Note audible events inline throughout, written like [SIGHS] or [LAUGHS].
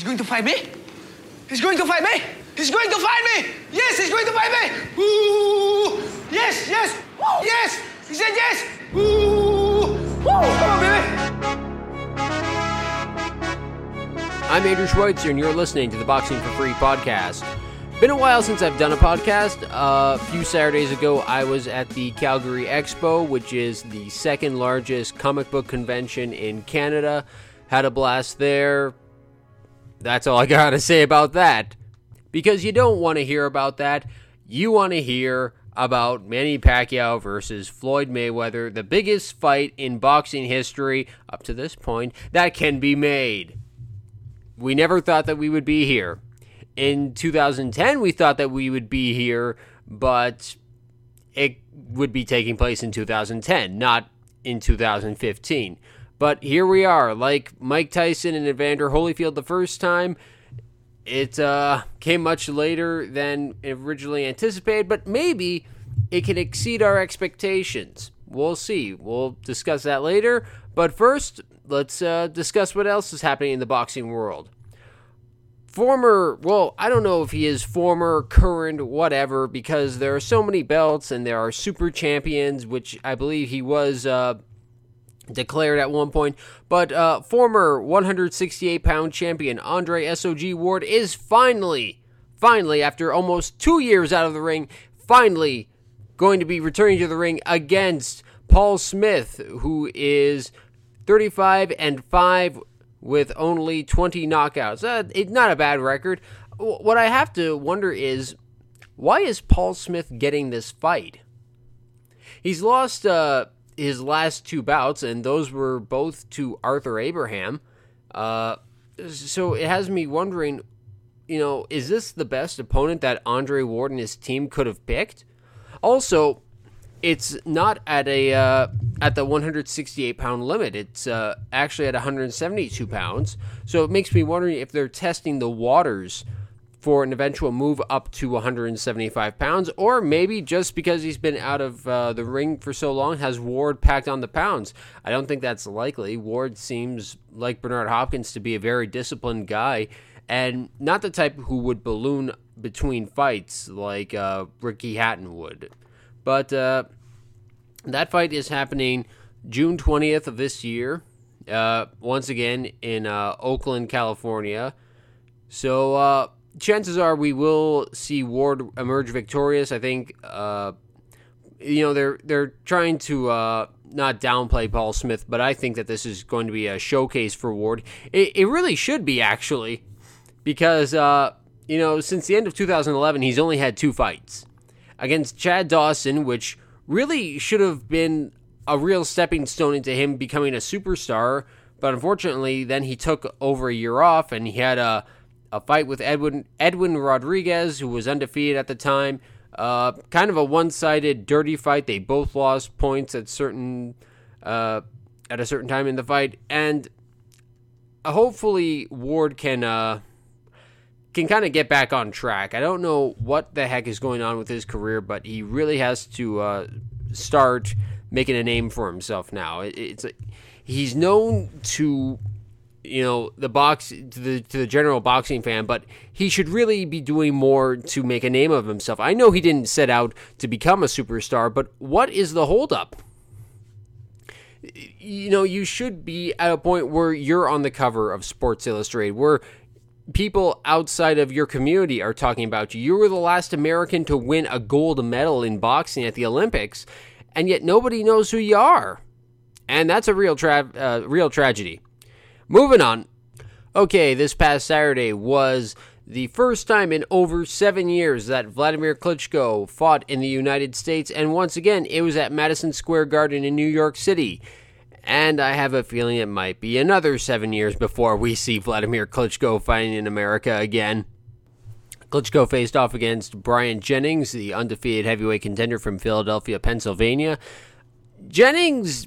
He's going to fight me? He's going to fight me? He's going to fight me! Yes, he's going to fight me! Ooh! Yes, yes! Woo! Yes! He said yes! Ooh! Woo! Come on, baby! I'm Andrew Schweitzer, and you're listening to the Boxing for Free podcast. Been a while since I've done a podcast. Uh, a few Saturdays ago, I was at the Calgary Expo, which is the second largest comic book convention in Canada. Had a blast there. That's all I got to say about that. Because you don't want to hear about that. You want to hear about Manny Pacquiao versus Floyd Mayweather, the biggest fight in boxing history up to this point that can be made. We never thought that we would be here. In 2010, we thought that we would be here, but it would be taking place in 2010, not in 2015. But here we are, like Mike Tyson and Evander Holyfield the first time. It uh, came much later than originally anticipated, but maybe it can exceed our expectations. We'll see. We'll discuss that later. But first, let's uh, discuss what else is happening in the boxing world. Former, well, I don't know if he is former, current, whatever, because there are so many belts and there are super champions, which I believe he was uh, declared at one point. But uh, former 168 pound champion Andre SOG Ward is finally, finally, after almost two years out of the ring, finally going to be returning to the ring against Paul Smith, who is 35 and 5 with only 20 knockouts. Uh, it's not a bad record. What I have to wonder is why is Paul Smith getting this fight? He's lost uh, his last two bouts, and those were both to Arthur Abraham. Uh, so it has me wondering, you know, is this the best opponent that Andre Ward and his team could have picked? Also, it's not at a uh, at the 168 pound limit. It's uh, actually at 172 pounds. So it makes me wondering if they're testing the waters for an eventual move up to 175 pounds, or maybe just because he's been out of uh, the ring for so long, has Ward packed on the pounds? I don't think that's likely. Ward seems like Bernard Hopkins to be a very disciplined guy, and not the type who would balloon between fights like uh, Ricky Hatton would. But uh, that fight is happening June 20th of this year, uh, once again in uh, Oakland, California. So uh, chances are we will see Ward emerge victorious. I think uh, you know they're they're trying to uh, not downplay Paul Smith, but I think that this is going to be a showcase for Ward. It, it really should be actually, because uh, you know since the end of 2011 he's only had two fights against Chad Dawson, which really should have been a real stepping stone into him becoming a superstar. But unfortunately, then he took over a year off and he had a a fight with Edwin Edwin Rodriguez, who was undefeated at the time. Uh, kind of a one-sided, dirty fight. They both lost points at certain uh, at a certain time in the fight, and hopefully Ward can uh, can kind of get back on track. I don't know what the heck is going on with his career, but he really has to uh, start making a name for himself now. It, it's he's known to you know the box to the to the general boxing fan, but he should really be doing more to make a name of himself. I know he didn't set out to become a superstar, but what is the holdup? You know, you should be at a point where you're on the cover of Sports Illustrated, where people outside of your community are talking about you. You were the last American to win a gold medal in boxing at the Olympics, and yet nobody knows who you are, and that's a real tra- uh, real tragedy. Moving on. Okay, this past Saturday was the first time in over seven years that Vladimir Klitschko fought in the United States, and once again, it was at Madison Square Garden in New York City. And I have a feeling it might be another seven years before we see Vladimir Klitschko fighting in America again. Klitschko faced off against Bryant Jennings, the undefeated heavyweight contender from Philadelphia, Pennsylvania. Jennings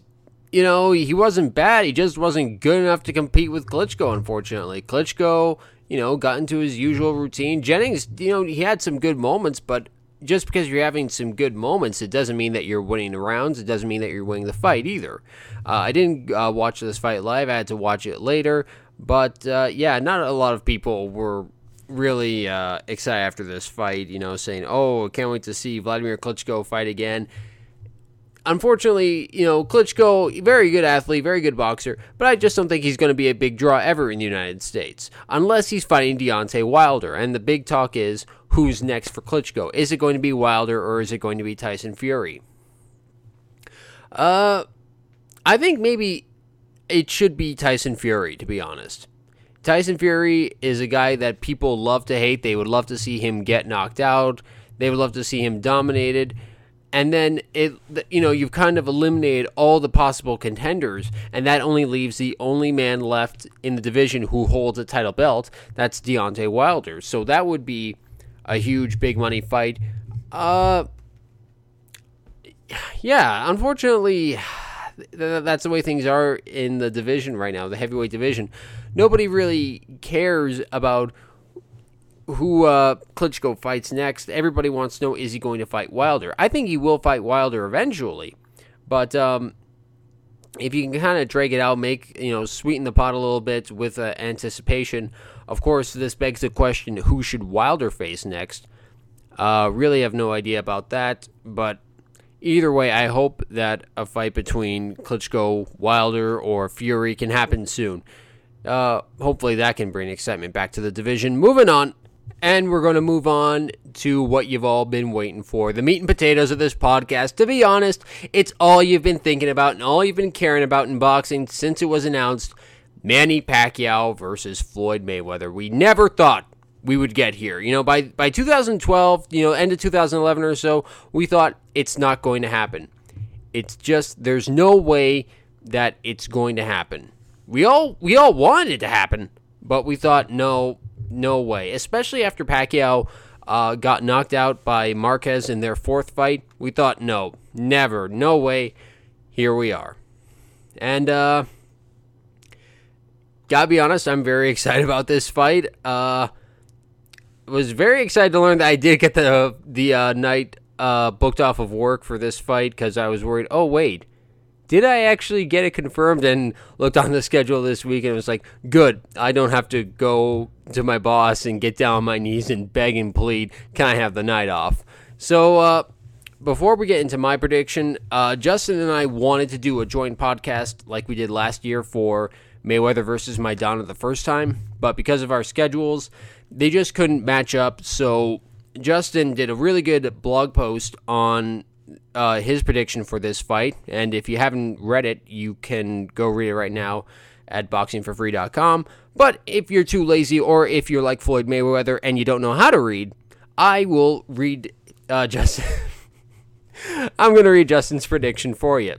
you know, he wasn't bad. He just wasn't good enough to compete with Klitschko, unfortunately. Klitschko, you know, got into his usual routine. Jennings, you know, he had some good moments, but just because you're having some good moments, it doesn't mean that you're winning the rounds. It doesn't mean that you're winning the fight either. Uh, I didn't uh, watch this fight live. I had to watch it later. But uh, yeah, not a lot of people were really uh, excited after this fight, you know, saying, oh, can't wait to see Vladimir Klitschko fight again. Unfortunately, you know, Klitschko, very good athlete, very good boxer, but I just don't think he's going to be a big draw ever in the United States, unless he's fighting Deontay Wilder. And the big talk is, who's next for Klitschko? Is it going to be Wilder or is it going to be Tyson Fury? Uh, I think maybe it should be Tyson Fury, to be honest. Tyson Fury is a guy that people love to hate. They would love to see him get knocked out. They would love to see him dominated. And then it you know, you've kind of eliminated all the possible contenders and that only leaves the only man left in the division who holds a title belt. That's Deontay Wilder. So that would be a huge big money fight. Uh yeah, unfortunately [SIGHS] that's the way things are in the division right now, the heavyweight division. Nobody really cares about who uh, Klitschko fights next. Everybody wants to know is he going to fight Wilder? I think he will fight Wilder eventually, but um, if you can kind of drag it out, make you know sweeten the pot a little bit with uh, anticipation. Of course, this begs the question: Who should Wilder face next? Uh, really have no idea about that, but either way, I hope that a fight between Klitschko, Wilder, or Fury can happen soon. Uh, hopefully, that can bring excitement back to the division. Moving on, and we're going to move on to what you've all been waiting for the meat and potatoes of this podcast. To be honest, it's all you've been thinking about and all you've been caring about in boxing since it was announced Manny Pacquiao versus Floyd Mayweather. We never thought we would get here. You know, by by 2012, you know, end of 2011 or so, we thought it's not going to happen. It's just there's no way that it's going to happen. We all we all wanted it to happen, but we thought no, no way. Especially after Pacquiao uh, got knocked out by Marquez in their fourth fight, we thought no, never, no way. Here we are, and uh, gotta be honest, I'm very [LAUGHS] excited about this fight. Uh, was very excited to learn that I did get the the uh, night uh, booked off of work for this fight because I was worried. Oh wait, did I actually get it confirmed? And looked on the schedule this week and it was like, good. I don't have to go to my boss and get down on my knees and beg and plead. Can I have the night off? So uh, before we get into my prediction, uh, Justin and I wanted to do a joint podcast like we did last year for Mayweather versus Maidana the first time, but because of our schedules they just couldn't match up. So Justin did a really good blog post on uh, his prediction for this fight. And if you haven't read it, you can go read it right now at boxingforfree.com. But if you're too lazy or if you're like Floyd Mayweather and you don't know how to read, I will read uh, [LAUGHS] Justin. I'm going to read Justin's prediction for you.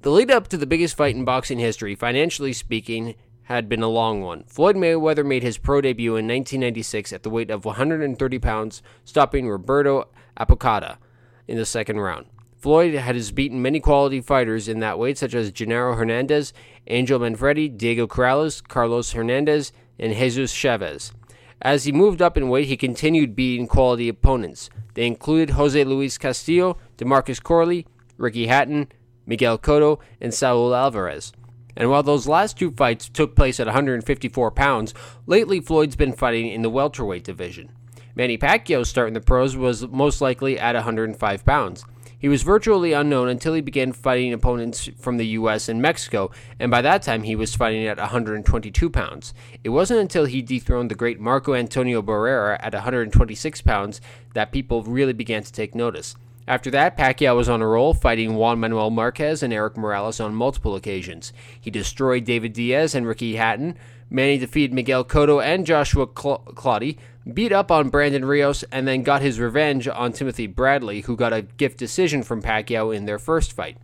The lead up to the biggest fight in boxing history, financially speaking, had been a long one. Floyd Mayweather made his pro debut in 1996 at the weight of 130 pounds, stopping Roberto Apodaca in the second round. Floyd has beaten many quality fighters in that weight, such as Genaro Hernandez, Angel Manfredy, Diego Corrales, Carlos Hernandez, and Jesus Chavez. As he moved up in weight, he continued beating quality opponents. They included Jose Luis Castillo, DeMarcus Corley, Ricky Hatton, Miguel Cotto, and Saul Alvarez. And while those last two fights took place at 154 pounds, lately Floyd's been fighting in the welterweight division. Manny Pacquiao's start in the pros was most likely at 105 pounds. He was virtually unknown until he began fighting opponents from the US and Mexico, and by that time he was fighting at 122 pounds. It wasn't until he dethroned the great Marco Antonio Barrera at 126 pounds that people really began to take notice. After that, Pacquiao was on a roll, fighting Juan Manuel Marquez and Erik Morales on multiple occasions. He destroyed David Diaz and Ricky Hatton. Manny defeated Miguel Cotto and Joshua Clottey, beat up on Brandon Rios, and then got his revenge on Timothy Bradley, who got a gift decision from Pacquiao in their first fight.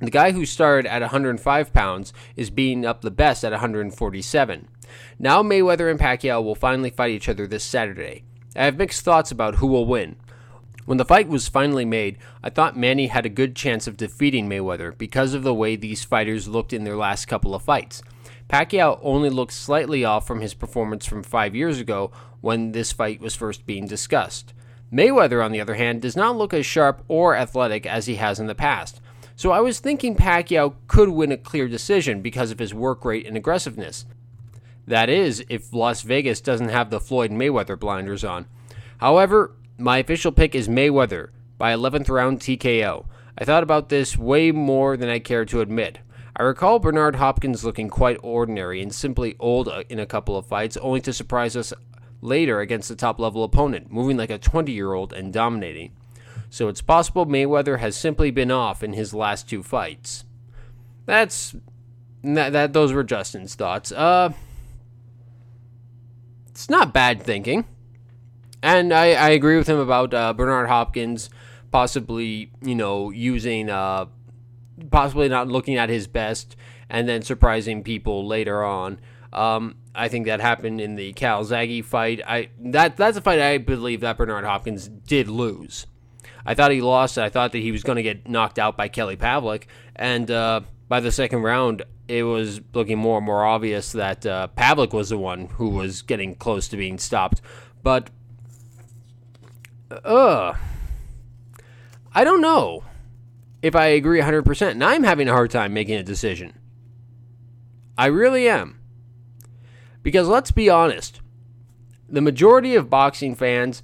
The guy who started at 105 pounds is beating up the best at 147. Now Mayweather and Pacquiao will finally fight each other this Saturday. I have mixed thoughts about who will win. When the fight was finally made, I thought Manny had a good chance of defeating Mayweather because of the way these fighters looked in their last couple of fights. Pacquiao only looked slightly off from his performance from five years ago when this fight was first being discussed. Mayweather, on the other hand, does not look as sharp or athletic as he has in the past. So I was thinking Pacquiao could win a clear decision because of his work rate and aggressiveness. That is, if Las Vegas doesn't have the Floyd Mayweather blinders on. However, my official pick is Mayweather by 11th round TKO. I thought about this way more than I care to admit. I recall Bernard Hopkins looking quite ordinary and simply old in a couple of fights, only to surprise us later against a top level opponent, moving like a 20 year old and dominating. So it's possible Mayweather has simply been off in his last two fights. That's that, that those were Justin's thoughts. Uh it's not bad thinking. And I, I agree with him about uh, Bernard Hopkins possibly, you know, using, uh, possibly not looking at his best and then surprising people later on. Um, I think that happened in the Calzaghe fight. I that that's a fight I believe that Bernard Hopkins did lose. I thought he lost. I thought that he was going to get knocked out by Kelly Pavlik, and uh, by the second round, it was looking more and more obvious that uh, Pavlik was the one who was getting close to being stopped. But, uh, I don't know if I agree 100%. And I'm having a hard time making a decision. I really am. Because let's be honest, the majority of boxing fans,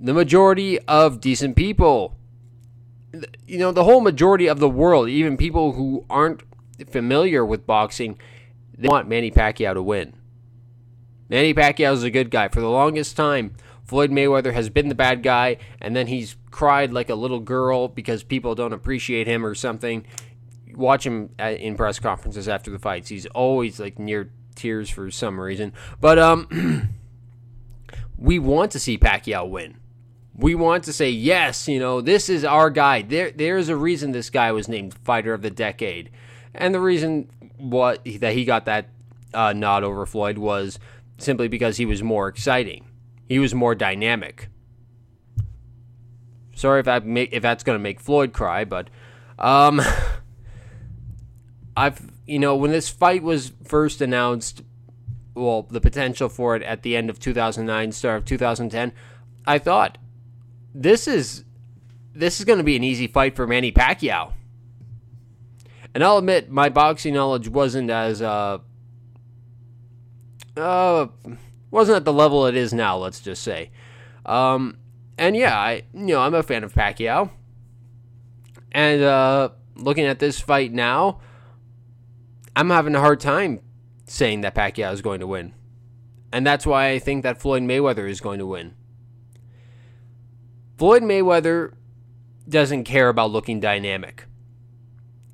the majority of decent people, you know, the whole majority of the world, even people who aren't familiar with boxing, they want Manny Pacquiao to win. Manny Pacquiao is a good guy. For the longest time, Floyd Mayweather has been the bad guy, and then he's cried like a little girl because people don't appreciate him or something. Watch him in press conferences after the fights. He's always like near tears for some reason. But um, [CLEARS THROAT] we want to see Pacquiao win. We want to say yes. You know, this is our guy. There, there's a reason this guy was named Fighter of the Decade, and the reason what that he got that uh, nod over Floyd was simply because he was more exciting. He was more dynamic. Sorry if make, if that's going to make Floyd cry, but um, [LAUGHS] I've you know when this fight was first announced, well, the potential for it at the end of 2009, start of 2010, I thought this is this is going to be an easy fight for Manny Pacquiao. And I'll admit my boxing knowledge wasn't as uh uh wasn't at the level it is now, let's just say. Um, and yeah, I you know I'm a fan of Pacquiao, and uh, looking at this fight now, I'm having a hard time saying that Pacquiao is going to win, and that's why I think that Floyd Mayweather is going to win. Floyd Mayweather doesn't care about looking dynamic.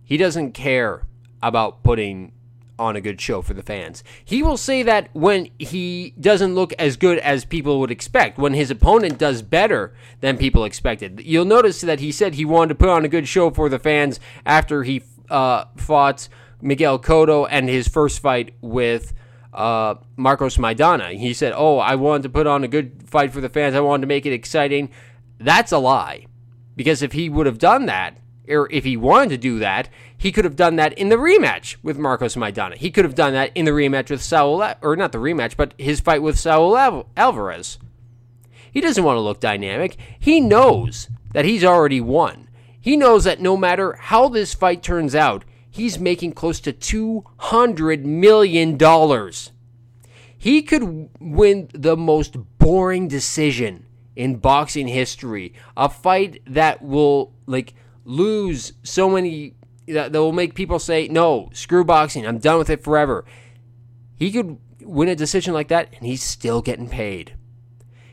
He doesn't care about putting on a good show for the fans. He will say that when he doesn't look as good as people would expect, when his opponent does better than people expected. You'll notice that he said he wanted to put on a good show for the fans after he uh, fought Miguel Cotto and his first fight with uh, Marcos Maidana. He said, Oh, I wanted to put on a good fight for the fans. I wanted to make it exciting. That's a lie. Because if he would have done that, or if he wanted to do that, he could have done that in the rematch with Marcos Maidana. He could have done that in the rematch with Saul, or not the rematch, but his fight with Saul Alvarez. He doesn't want to look dynamic. He knows that he's already won. He knows that no matter how this fight turns out, he's making close to $200 million. He could win the most boring decision in boxing history. A fight that will, like, lose so many that, that will make people say, no, screw boxing. I'm done with it forever. He could win a decision like that and he's still getting paid.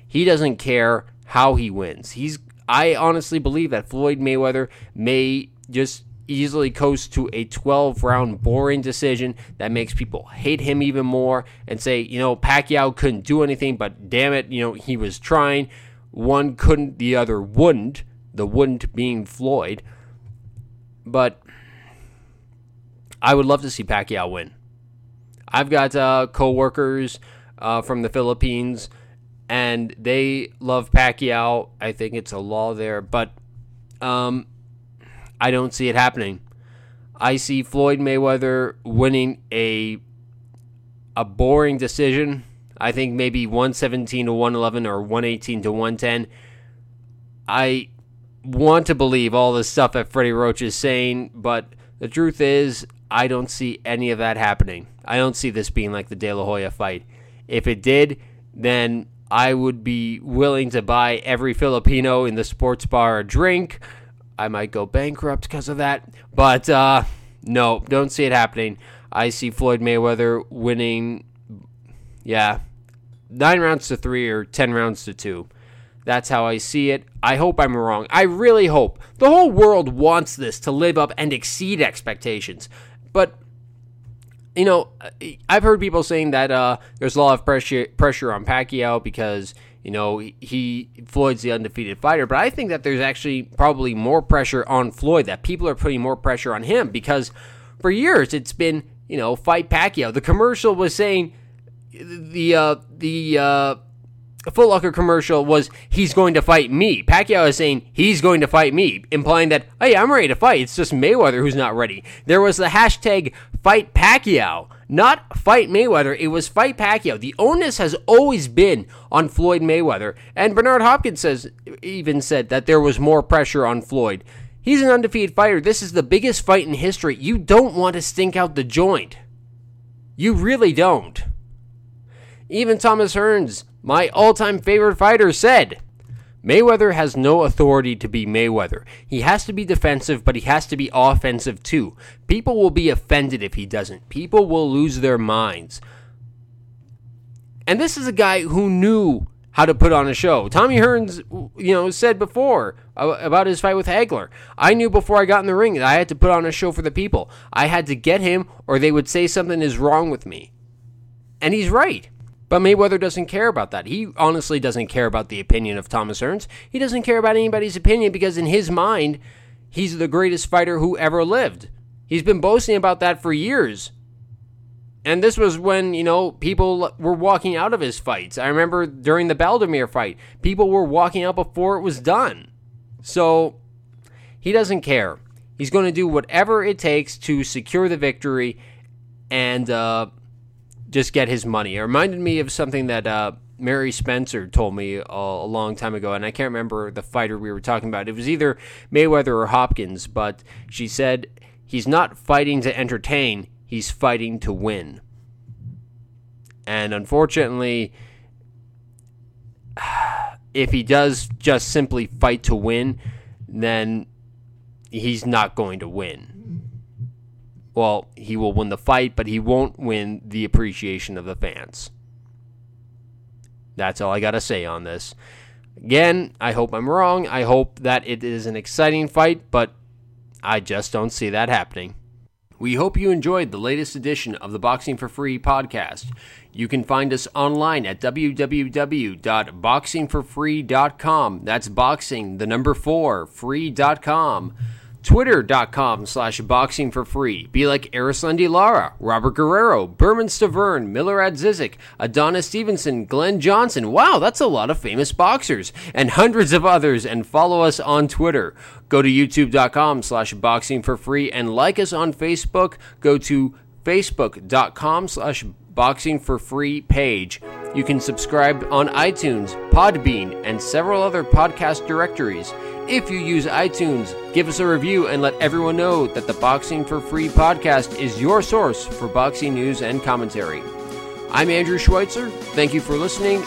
He doesn't care how he wins. He's I honestly believe that Floyd Mayweather may just easily coast to a 12 round boring decision that makes people hate him even more and say, you know, Pacquiao couldn't do anything, but damn it, you know, he was trying. One couldn't, the other wouldn't the wouldn't being Floyd. But I would love to see Pacquiao win. I've got uh, co-workers uh, from the Philippines, and they love Pacquiao. I think it's a law there, but um, I don't see it happening. I see Floyd Mayweather winning a a boring decision. I think maybe 117 to 111 or 118 to 110. I want to believe all the stuff that Freddie Roach is saying, but the truth is, I don't see any of that happening. I don't see this being like the De La Hoya fight. If it did, then I would be willing to buy every Filipino in the sports bar a drink. I might go bankrupt because of that. But uh, no, don't see it happening. I see Floyd Mayweather winning, yeah, nine rounds to three or ten rounds to two. That's how I see it. I hope I'm wrong. I really hope. The whole world wants this to live up and exceed expectations. But you know, I've heard people saying that uh, there's a lot of pressure pressure on Pacquiao because you know he Floyd's the undefeated fighter, but I think that there's actually probably more pressure on Floyd. That people are putting more pressure on him because for years it's been you know fight Pacquiao. The commercial was saying the uh, the uh, Foot Locker commercial was he's going to fight me. Pacquiao is saying he's going to fight me, implying that hey, I'm ready to fight. It's just Mayweather who's not ready. There was the hashtag fight Pacquiao, not fight Mayweather. It was fight Pacquiao. The onus has always been on Floyd Mayweather, and Bernard Hopkins says even said that there was more pressure on Floyd. He's an undefeated fighter. This is the biggest fight in history. You don't want to stink out the joint. You really don't. Even Thomas Hearns my all time favorite fighter, said Mayweather has no authority to be Mayweather. He has to be defensive, but he has to be offensive too. People will be offended if he doesn't, people will lose their minds. And this is a guy who knew how to put on a show. Tommy Hearns, you know, said before about his fight with Hagler. I knew before I got in the ring that I had to put on a show for the people. I had to get him, or they would say something is wrong with me. And he's right. But Mayweather doesn't care about that. He honestly doesn't care about the opinion of Thomas Hearns. He doesn't care about anybody's opinion because, in his mind, he's the greatest fighter who ever lived. He's been boasting about that for years. And this was when, you know, people were walking out of his fights. I remember during the Baldomir fight, people were walking out before it was done. So he doesn't care. He's going to do whatever it takes to secure the victory and uh, just get his money. It reminded me of something that uh, Mary Spencer told me a, a, long time ago, and I can't remember the fighter we were talking about. It was either Mayweather or Hopkins, but she said he's not fighting to entertain, he's fighting to win. And unfortunately, [SIGHS] if he does just simply fight to win, then he's not going to win well, he will win the fight, but he won't win the appreciation of the fans. That's all I got to say on this. Again, I hope I'm wrong. I hope that it is an exciting fight, but I just don't see that happening. We hope you enjoyed the latest edition of the Boxing for Free podcast. You can find us online at www.boxingforfree.com. That's boxing, the number four, free.com. Twitter.com slash boxing for free. Be like Erislandy Lara, Robert Guerrero, Bermane Stiverne, Milorad Zizik, Adonis Stevenson, Glenn Johnson. Wow, that's a lot of famous boxers. And hundreds of others. And follow us on Twitter. Go to youtube.com slash boxing for free and like us on Facebook. Go to facebook.com slash boxing for free page. You can subscribe on iTunes, Podbean, and several other podcast directories. If you use iTunes, give us a review and let everyone know that the Boxing for Free podcast is your source for boxing news and commentary. I'm Andrew Schweitzer. Thank you for listening,